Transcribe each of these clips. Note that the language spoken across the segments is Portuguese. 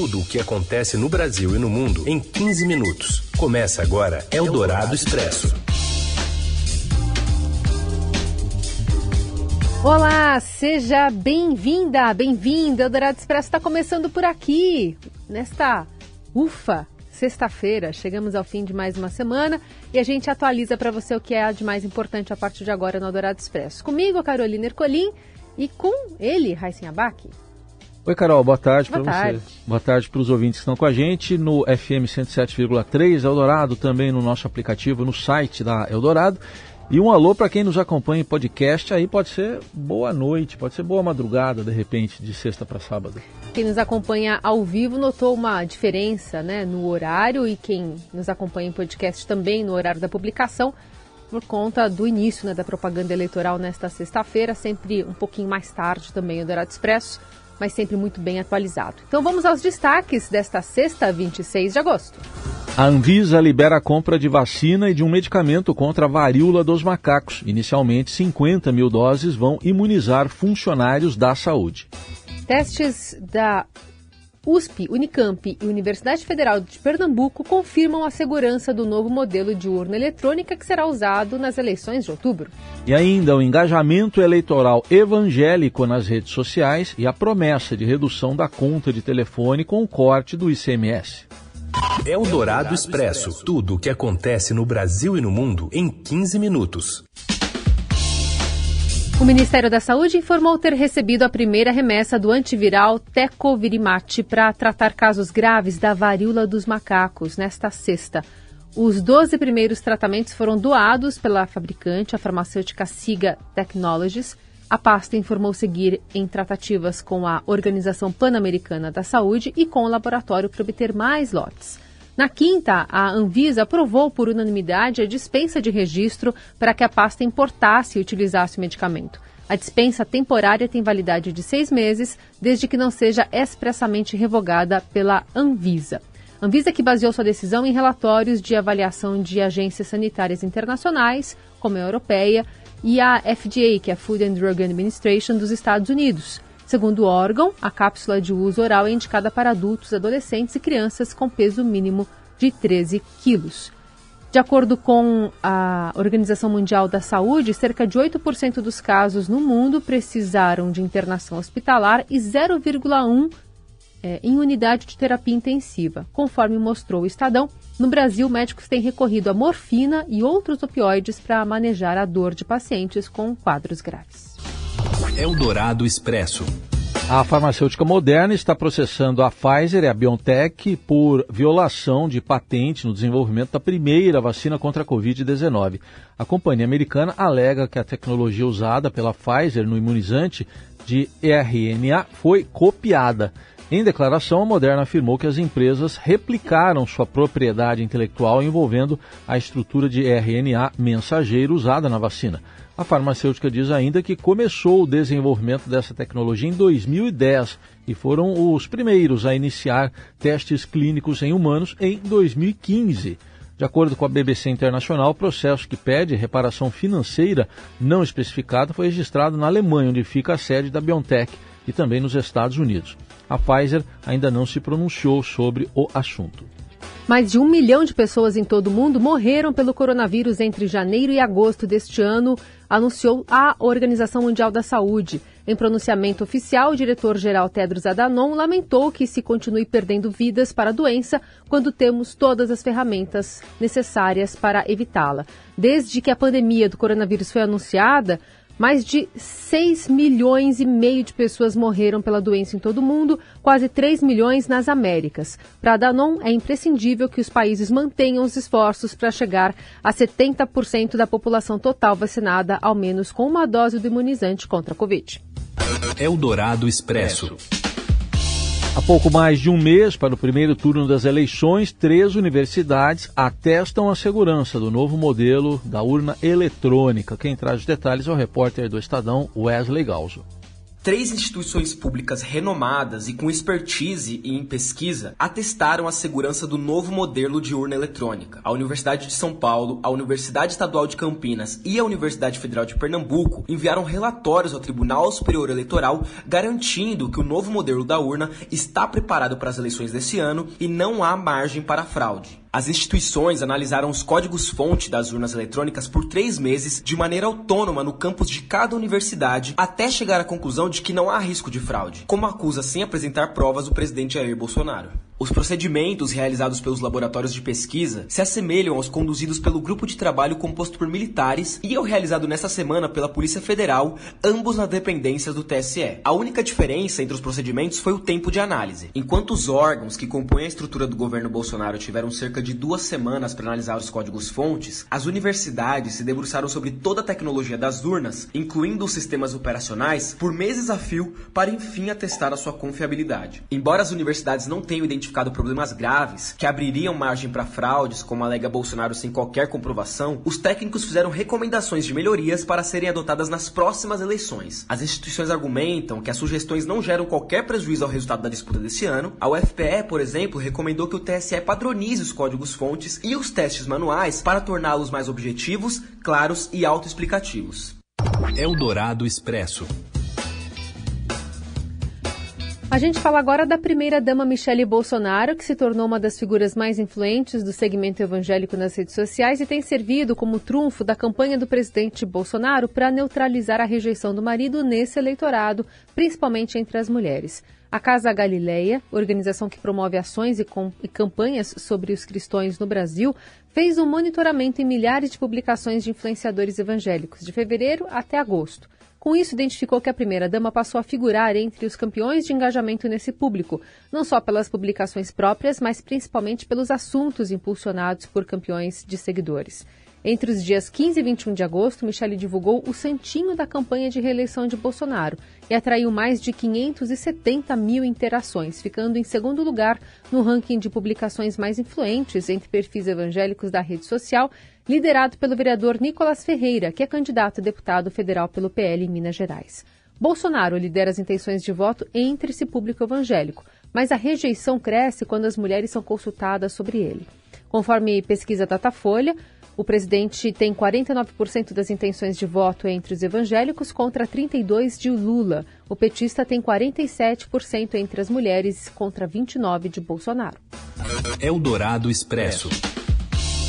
Tudo o que acontece no Brasil e no mundo em 15 minutos. Começa agora Eldorado Expresso. Olá, seja bem-vinda, bem-vindo. Eldorado Expresso está começando por aqui, nesta ufa sexta-feira. Chegamos ao fim de mais uma semana e a gente atualiza para você o que é de mais importante a partir de agora no Eldorado Expresso. Comigo, Carolina Ercolim e com ele, Raíssen Abac. Oi, Carol, boa tarde para você. Boa tarde para os ouvintes que estão com a gente no FM 107,3 Eldorado, também no nosso aplicativo, no site da Eldorado. E um alô para quem nos acompanha em podcast, aí pode ser boa noite, pode ser boa madrugada, de repente, de sexta para sábado. Quem nos acompanha ao vivo notou uma diferença né, no horário e quem nos acompanha em podcast também no horário da publicação, por conta do início né, da propaganda eleitoral nesta sexta-feira, sempre um pouquinho mais tarde também o Dourado Expresso mas sempre muito bem atualizado. Então vamos aos destaques desta sexta, 26 de agosto. A Anvisa libera a compra de vacina e de um medicamento contra a varíola dos macacos. Inicialmente, 50 mil doses vão imunizar funcionários da saúde. Testes da USP, Unicamp e Universidade Federal de Pernambuco confirmam a segurança do novo modelo de urna eletrônica que será usado nas eleições de outubro. E ainda o engajamento eleitoral evangélico nas redes sociais e a promessa de redução da conta de telefone com o corte do ICMS. É o Dourado Expresso. Tudo o que acontece no Brasil e no mundo em 15 minutos. O Ministério da Saúde informou ter recebido a primeira remessa do antiviral Tecovirimat para tratar casos graves da varíola dos macacos nesta sexta. Os 12 primeiros tratamentos foram doados pela fabricante, a farmacêutica Siga Technologies. A pasta informou seguir em tratativas com a Organização Pan-Americana da Saúde e com o laboratório para obter mais lotes. Na quinta, a Anvisa aprovou por unanimidade a dispensa de registro para que a pasta importasse e utilizasse o medicamento. A dispensa temporária tem validade de seis meses, desde que não seja expressamente revogada pela Anvisa. Anvisa que baseou sua decisão em relatórios de avaliação de agências sanitárias internacionais, como a Europeia, e a FDA, que é a Food and Drug Administration dos Estados Unidos. Segundo o órgão, a cápsula de uso oral é indicada para adultos, adolescentes e crianças com peso mínimo de 13 quilos. De acordo com a Organização Mundial da Saúde, cerca de 8% dos casos no mundo precisaram de internação hospitalar e 0,1% é, em unidade de terapia intensiva. Conforme mostrou o Estadão, no Brasil, médicos têm recorrido a morfina e outros opioides para manejar a dor de pacientes com quadros graves. Eldorado Expresso. A farmacêutica Moderna está processando a Pfizer e a BioNTech por violação de patente no desenvolvimento da primeira vacina contra a Covid-19. A companhia americana alega que a tecnologia usada pela Pfizer no imunizante de RNA foi copiada. Em declaração, a Moderna afirmou que as empresas replicaram sua propriedade intelectual envolvendo a estrutura de RNA mensageiro usada na vacina. A farmacêutica diz ainda que começou o desenvolvimento dessa tecnologia em 2010 e foram os primeiros a iniciar testes clínicos em humanos em 2015. De acordo com a BBC Internacional, o processo que pede reparação financeira não especificada foi registrado na Alemanha, onde fica a sede da BioNTech, e também nos Estados Unidos. A Pfizer ainda não se pronunciou sobre o assunto. Mais de um milhão de pessoas em todo o mundo morreram pelo coronavírus entre janeiro e agosto deste ano, anunciou a Organização Mundial da Saúde. Em pronunciamento oficial, o diretor-geral Tedros Adhanom lamentou que se continue perdendo vidas para a doença quando temos todas as ferramentas necessárias para evitá-la. Desde que a pandemia do coronavírus foi anunciada, mais de 6 milhões e meio de pessoas morreram pela doença em todo o mundo, quase 3 milhões nas Américas. Para a Danon, é imprescindível que os países mantenham os esforços para chegar a 70% da população total vacinada, ao menos com uma dose do imunizante contra a Covid. Eldorado Expresso. Há pouco mais de um mês para o primeiro turno das eleições, três universidades atestam a segurança do novo modelo da urna eletrônica. Quem traz os detalhes é o repórter do Estadão, Wesley Galzo. Três instituições públicas renomadas e com expertise em pesquisa atestaram a segurança do novo modelo de urna eletrônica. A Universidade de São Paulo, a Universidade Estadual de Campinas e a Universidade Federal de Pernambuco enviaram relatórios ao Tribunal Superior Eleitoral garantindo que o novo modelo da urna está preparado para as eleições desse ano e não há margem para fraude. As instituições analisaram os códigos-fonte das urnas eletrônicas por três meses de maneira autônoma no campus de cada universidade, até chegar à conclusão de que não há risco de fraude, como acusa sem apresentar provas o presidente Jair Bolsonaro. Os procedimentos realizados pelos laboratórios de pesquisa se assemelham aos conduzidos pelo grupo de trabalho composto por militares e ao realizado nesta semana pela Polícia Federal, ambos nas dependências do TSE. A única diferença entre os procedimentos foi o tempo de análise. Enquanto os órgãos que compõem a estrutura do governo Bolsonaro tiveram cerca de duas semanas para analisar os códigos-fontes, as universidades se debruçaram sobre toda a tecnologia das urnas, incluindo os sistemas operacionais, por meses a fio, para enfim atestar a sua confiabilidade. Embora as universidades não tenham identificado identificado problemas graves que abririam margem para fraudes, como alega Bolsonaro sem qualquer comprovação, os técnicos fizeram recomendações de melhorias para serem adotadas nas próximas eleições. As instituições argumentam que as sugestões não geram qualquer prejuízo ao resultado da disputa desse ano. A UFPE, por exemplo, recomendou que o TSE padronize os códigos-fontes e os testes manuais para torná-los mais objetivos, claros e autoexplicativos. Eldorado Expresso. A gente fala agora da primeira-dama Michele Bolsonaro, que se tornou uma das figuras mais influentes do segmento evangélico nas redes sociais e tem servido como trunfo da campanha do presidente Bolsonaro para neutralizar a rejeição do marido nesse eleitorado, principalmente entre as mulheres. A Casa Galileia, organização que promove ações e, e campanhas sobre os cristãos no Brasil, fez um monitoramento em milhares de publicações de influenciadores evangélicos, de fevereiro até agosto. Com isso, identificou que a primeira-dama passou a figurar entre os campeões de engajamento nesse público, não só pelas publicações próprias, mas principalmente pelos assuntos impulsionados por campeões de seguidores. Entre os dias 15 e 21 de agosto, Michele divulgou o santinho da campanha de reeleição de Bolsonaro e atraiu mais de 570 mil interações, ficando em segundo lugar no ranking de publicações mais influentes entre perfis evangélicos da rede social, liderado pelo vereador Nicolas Ferreira, que é candidato a deputado federal pelo PL em Minas Gerais. Bolsonaro lidera as intenções de voto entre esse público evangélico, mas a rejeição cresce quando as mulheres são consultadas sobre ele. Conforme pesquisa Datafolha, o presidente tem 49% das intenções de voto entre os evangélicos contra 32% de Lula. O petista tem 47% entre as mulheres contra 29% de Bolsonaro. Eldorado Expresso.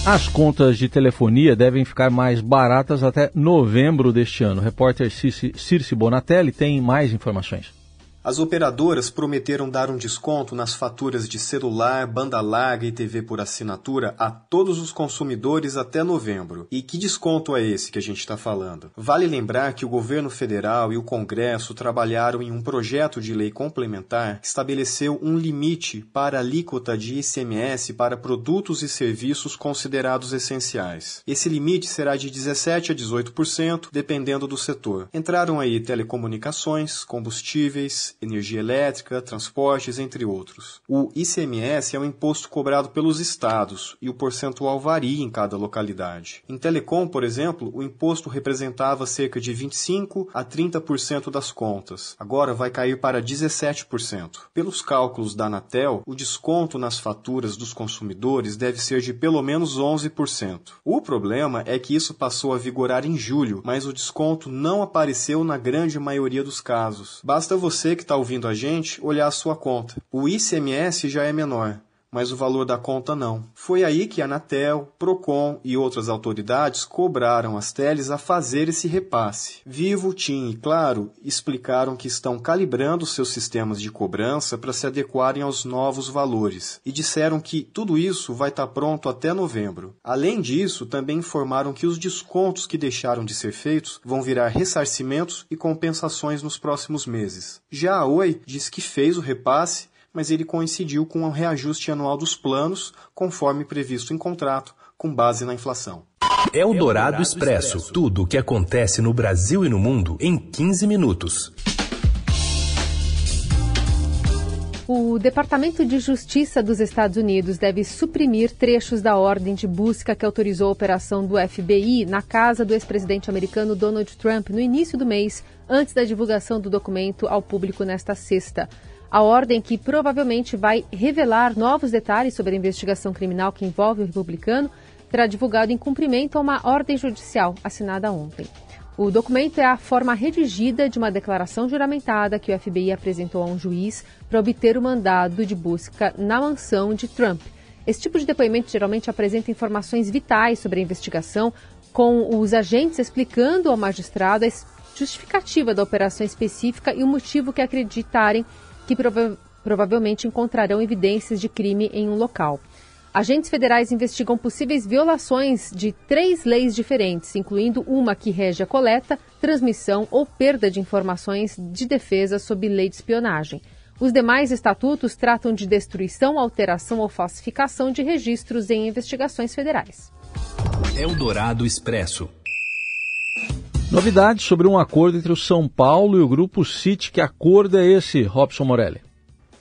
As contas de telefonia devem ficar mais baratas até novembro deste ano. Repórter Circe Bonatelli tem mais informações. As operadoras prometeram dar um desconto nas faturas de celular, banda larga e TV por assinatura a todos os consumidores até novembro. E que desconto é esse que a gente está falando? Vale lembrar que o governo federal e o Congresso trabalharam em um projeto de lei complementar que estabeleceu um limite para a alíquota de ICMS para produtos e serviços considerados essenciais. Esse limite será de 17 a 18%, dependendo do setor. Entraram aí telecomunicações, combustíveis, energia elétrica, transportes, entre outros. O ICMS é um imposto cobrado pelos estados e o percentual varia em cada localidade. Em telecom, por exemplo, o imposto representava cerca de 25 a 30% das contas. Agora vai cair para 17%. Pelos cálculos da Anatel, o desconto nas faturas dos consumidores deve ser de pelo menos 11%. O problema é que isso passou a vigorar em julho, mas o desconto não apareceu na grande maioria dos casos. Basta você que está ouvindo a gente olhar a sua conta. O ICMS já é menor, mas o valor da conta não. Foi aí que a Anatel, Procon e outras autoridades cobraram as teles a fazer esse repasse. Vivo, TIM e Claro explicaram que estão calibrando seus sistemas de cobrança para se adequarem aos novos valores e disseram que tudo isso vai estar tá pronto até novembro. Além disso, também informaram que os descontos que deixaram de ser feitos vão virar ressarcimentos e compensações nos próximos meses. Já a Oi diz que fez o repasse mas ele coincidiu com o reajuste anual dos planos, conforme previsto em contrato, com base na inflação. É o Dourado Expresso. Tudo o que acontece no Brasil e no mundo em 15 minutos. O O Departamento de Justiça dos Estados Unidos deve suprimir trechos da ordem de busca que autorizou a operação do FBI na casa do ex-presidente americano Donald Trump no início do mês, antes da divulgação do documento ao público nesta sexta. A ordem, que provavelmente vai revelar novos detalhes sobre a investigação criminal que envolve o republicano, terá divulgado em cumprimento a uma ordem judicial assinada ontem. O documento é a forma redigida de uma declaração juramentada que o FBI apresentou a um juiz para obter o mandado de busca na mansão de Trump. Esse tipo de depoimento geralmente apresenta informações vitais sobre a investigação, com os agentes explicando ao magistrado a justificativa da operação específica e o motivo que acreditarem que prova provavelmente encontrarão evidências de crime em um local. Agentes federais investigam possíveis violações de três leis diferentes, incluindo uma que rege a coleta, transmissão ou perda de informações de defesa sob lei de espionagem. Os demais estatutos tratam de destruição, alteração ou falsificação de registros em investigações federais. Eldorado Expresso. Novidades sobre um acordo entre o São Paulo e o Grupo City. Que acordo é esse, Robson Morelli?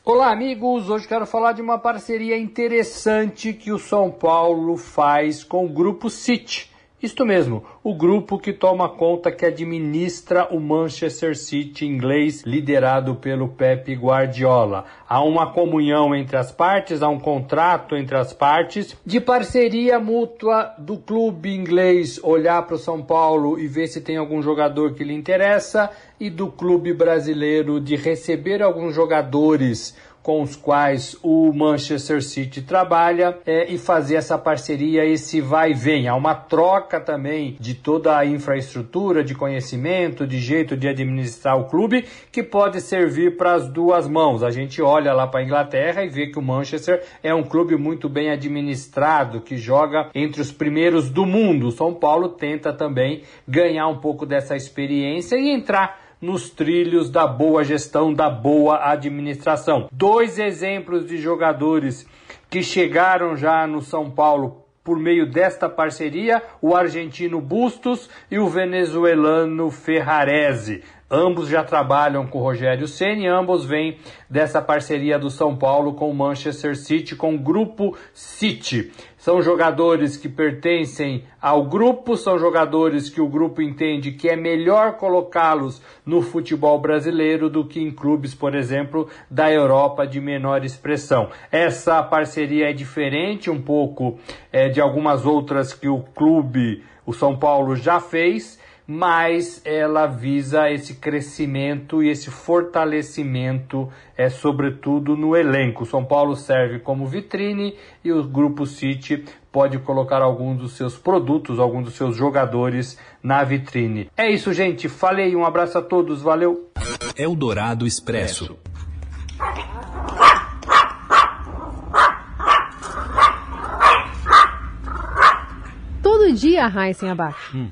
Olá, amigos! Hoje quero falar de uma parceria interessante que o São Paulo faz com o Grupo City. Isto mesmo, o grupo que toma conta que administra o Manchester City inglês, liderado pelo Pep Guardiola. Há uma comunhão entre as partes, há um contrato entre as partes de parceria mútua do clube inglês olhar para o São Paulo e ver se tem algum jogador que lhe interessa e do clube brasileiro de receber alguns jogadores com os quais o Manchester City trabalha é, e fazer essa parceria, esse vai e vem. Há uma troca também de toda a infraestrutura, de conhecimento, de jeito de administrar o clube, que pode servir para as duas mãos. A gente olha lá para a Inglaterra e vê que o Manchester é um clube muito bem administrado, que joga entre os primeiros do mundo. O São Paulo tenta também ganhar um pouco dessa experiência e entrar nos trilhos da boa gestão, da boa administração. Dois exemplos de jogadores que chegaram já no São Paulo por meio desta parceria, o argentino Bustos e o venezuelano Ferrarese. Ambos já trabalham com o Rogério Ceni, ambos vêm dessa parceria do São Paulo com o Manchester City, com o Grupo City. São jogadores que pertencem ao grupo, são jogadores que o grupo entende que é melhor colocá-los no futebol brasileiro do que em clubes, por exemplo, da Europa de menor expressão. Essa parceria é diferente um pouco é, de algumas outras que o clube, o São Paulo, já fez mas ela visa esse crescimento e esse fortalecimento, é sobretudo no elenco. São Paulo serve como vitrine e o Grupo City pode colocar alguns dos seus produtos, alguns dos seus jogadores na vitrine. É isso, gente. Falei, um abraço a todos, valeu. Eldorado Expresso. Todo dia, Heisen abaixo. Hum.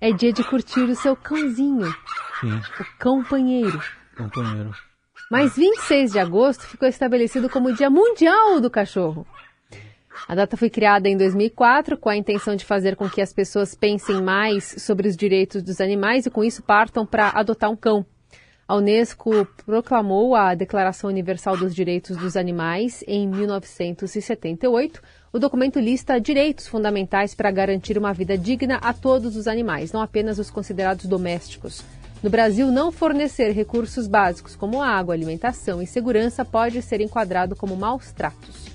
É dia de curtir o seu cãozinho. Sim. O companheiro. Companheiro. Mas 26 de agosto ficou estabelecido como Dia Mundial do Cachorro. A data foi criada em 2004 com a intenção de fazer com que as pessoas pensem mais sobre os direitos dos animais e com isso partam para adotar um cão. A Unesco proclamou a Declaração Universal dos Direitos dos Animais em 1978 o documento lista direitos fundamentais para garantir uma vida digna a todos os animais, não apenas os considerados domésticos. No Brasil, não fornecer recursos básicos como água, alimentação e segurança pode ser enquadrado como maus tratos.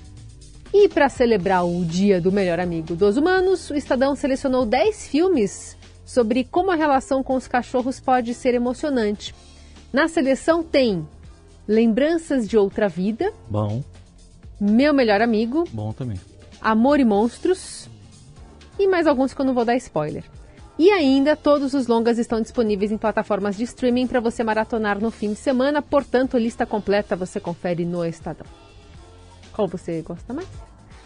E para celebrar o Dia do Melhor Amigo dos Humanos, o Estadão selecionou 10 filmes sobre como a relação com os cachorros pode ser emocionante. Na seleção tem Lembranças de Outra Vida. Bom. Meu Melhor Amigo. Bom também. Amor e Monstros e mais alguns que eu não vou dar spoiler. E ainda, todos os longas estão disponíveis em plataformas de streaming para você maratonar no fim de semana, portanto, lista completa você confere no Estadão. Qual você gosta mais?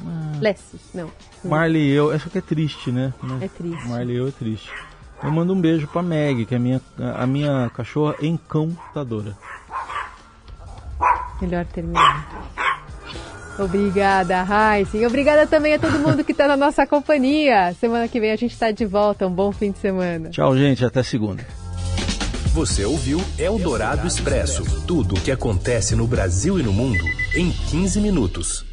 Ah. Lessie, não. Marley eu, essa que é triste, né? É triste. Marley eu é triste. Eu mando um beijo pra Meg, que é a minha, a minha cachorra encantadora. Melhor terminar. Obrigada, Raíssen. Obrigada também a todo mundo que está na nossa companhia. Semana que vem a gente está de volta. Um bom fim de semana. Tchau, gente. Até segunda. Você ouviu Eldorado Expresso tudo o que acontece no Brasil e no mundo em 15 minutos.